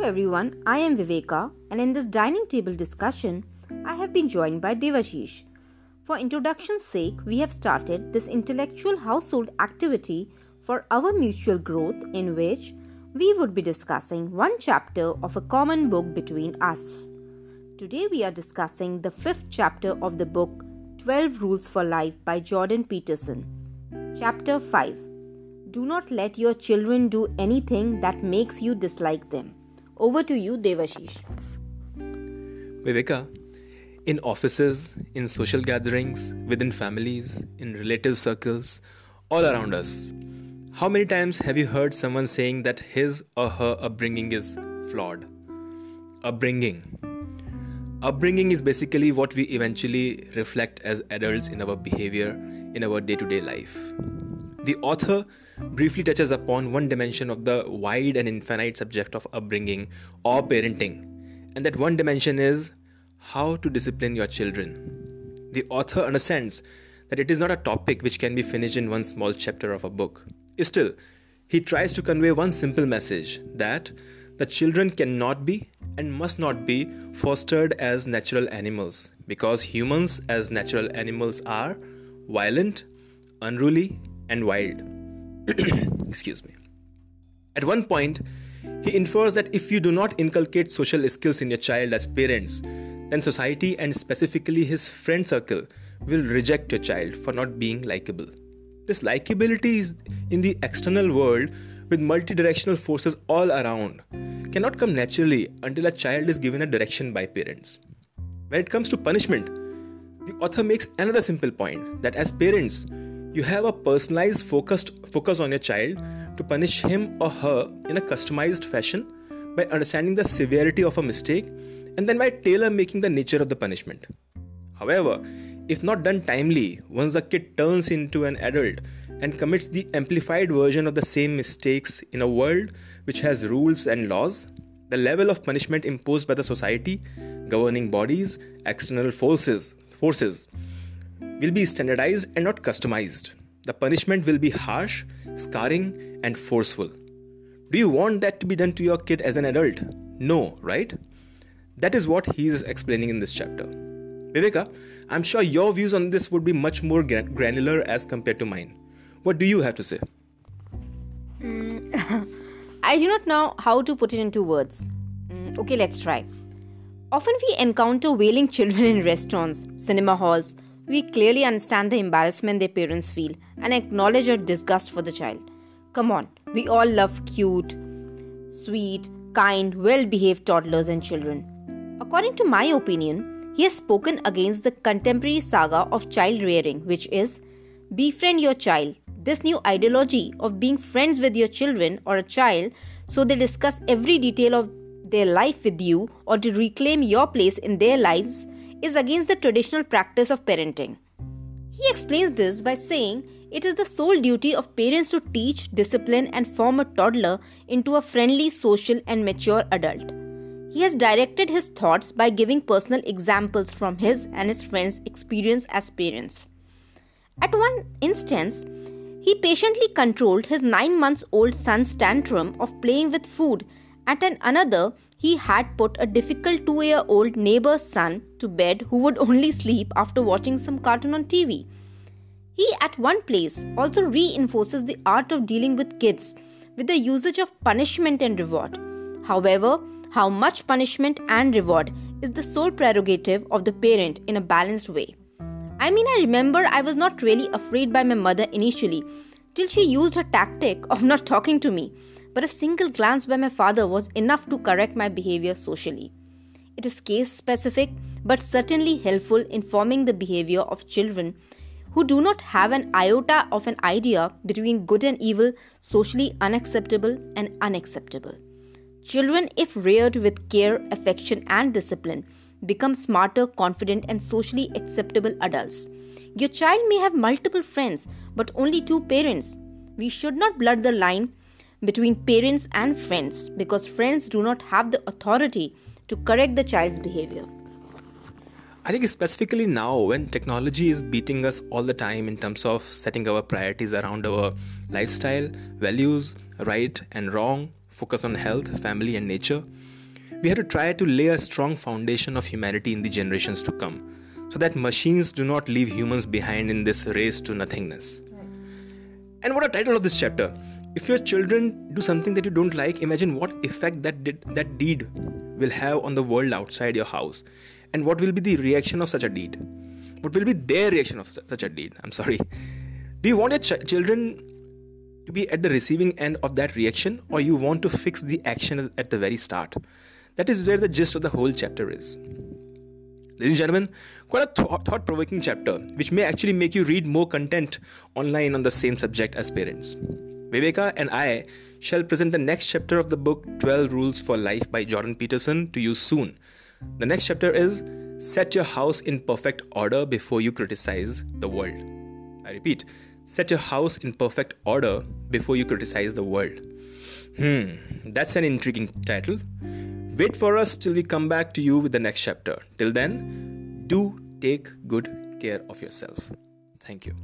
Hello everyone, I am Viveka and in this dining table discussion, I have been joined by Devashish. For introduction's sake, we have started this intellectual household activity for our mutual growth in which we would be discussing one chapter of a common book between us. Today we are discussing the fifth chapter of the book 12 Rules for Life by Jordan Peterson. Chapter 5 Do not let your children do anything that makes you dislike them. Over to you, Devashish. Viveka, in offices, in social gatherings, within families, in relative circles, all around us, how many times have you heard someone saying that his or her upbringing is flawed? Upbringing. Upbringing is basically what we eventually reflect as adults in our behavior in our day to day life. The author briefly touches upon one dimension of the wide and infinite subject of upbringing or parenting, and that one dimension is how to discipline your children. The author understands that it is not a topic which can be finished in one small chapter of a book. Still, he tries to convey one simple message that the children cannot be and must not be fostered as natural animals because humans, as natural animals, are violent, unruly, and wild. Excuse me. At one point, he infers that if you do not inculcate social skills in your child as parents, then society and specifically his friend circle will reject your child for not being likable. This likability is in the external world with multi-directional forces all around cannot come naturally until a child is given a direction by parents. When it comes to punishment, the author makes another simple point that as parents, you have a personalized focused focus on your child to punish him or her in a customized fashion by understanding the severity of a mistake and then by tailor making the nature of the punishment. However, if not done timely, once the kid turns into an adult and commits the amplified version of the same mistakes in a world which has rules and laws, the level of punishment imposed by the society, governing bodies, external forces, forces will be standardized and not customized. The punishment will be harsh, scarring, and forceful. Do you want that to be done to your kid as an adult? No, right? That is what he is explaining in this chapter. Viveka, I'm sure your views on this would be much more granular as compared to mine. What do you have to say? Mm, I do not know how to put it into words. Mm, okay, let's try. Often we encounter wailing children in restaurants, cinema halls. We clearly understand the embarrassment their parents feel and acknowledge our disgust for the child. Come on, we all love cute, sweet, kind, well behaved toddlers and children. According to my opinion, he has spoken against the contemporary saga of child rearing, which is befriend your child. This new ideology of being friends with your children or a child so they discuss every detail of their life with you or to reclaim your place in their lives is against the traditional practice of parenting. He explains this by saying it is the sole duty of parents to teach, discipline, and form a toddler into a friendly, social, and mature adult. He has directed his thoughts by giving personal examples from his and his friends' experience as parents. At one instance, he patiently controlled his nine months old son's tantrum of playing with food. At an another, he had put a difficult two year old neighbor's son to bed who would only sleep after watching some cartoon on TV. He, at one place, also reinforces the art of dealing with kids with the usage of punishment and reward. However, how much punishment and reward is the sole prerogative of the parent in a balanced way. I mean, I remember I was not really afraid by my mother initially, till she used her tactic of not talking to me, but a single glance by my father was enough to correct my behavior socially. It is case specific, but certainly helpful in forming the behavior of children who do not have an iota of an idea between good and evil, socially unacceptable and unacceptable. Children, if reared with care, affection, and discipline, become smarter, confident, and socially acceptable adults. Your child may have multiple friends, but only two parents. We should not blur the line between parents and friends because friends do not have the authority to correct the child's behavior. I think specifically now when technology is beating us all the time in terms of setting our priorities around our lifestyle, values, right and wrong, focus on health, family, and nature, we have to try to lay a strong foundation of humanity in the generations to come so that machines do not leave humans behind in this race to nothingness. And what a title of this chapter! If your children do something that you don't like, imagine what effect that did, that deed will have on the world outside your house, and what will be the reaction of such a deed. What will be their reaction of such a deed? I'm sorry. Do you want your ch- children to be at the receiving end of that reaction, or you want to fix the action at the very start? That is where the gist of the whole chapter is. Ladies and gentlemen, quite a th- thought provoking chapter, which may actually make you read more content online on the same subject as parents. Viveka and I shall present the next chapter of the book 12 Rules for Life by Jordan Peterson to you soon. The next chapter is Set Your House in Perfect Order Before You Criticize the World. I repeat, set your house in perfect order before you criticize the world. Hmm, that's an intriguing title. Wait for us till we come back to you with the next chapter. Till then, do take good care of yourself. Thank you.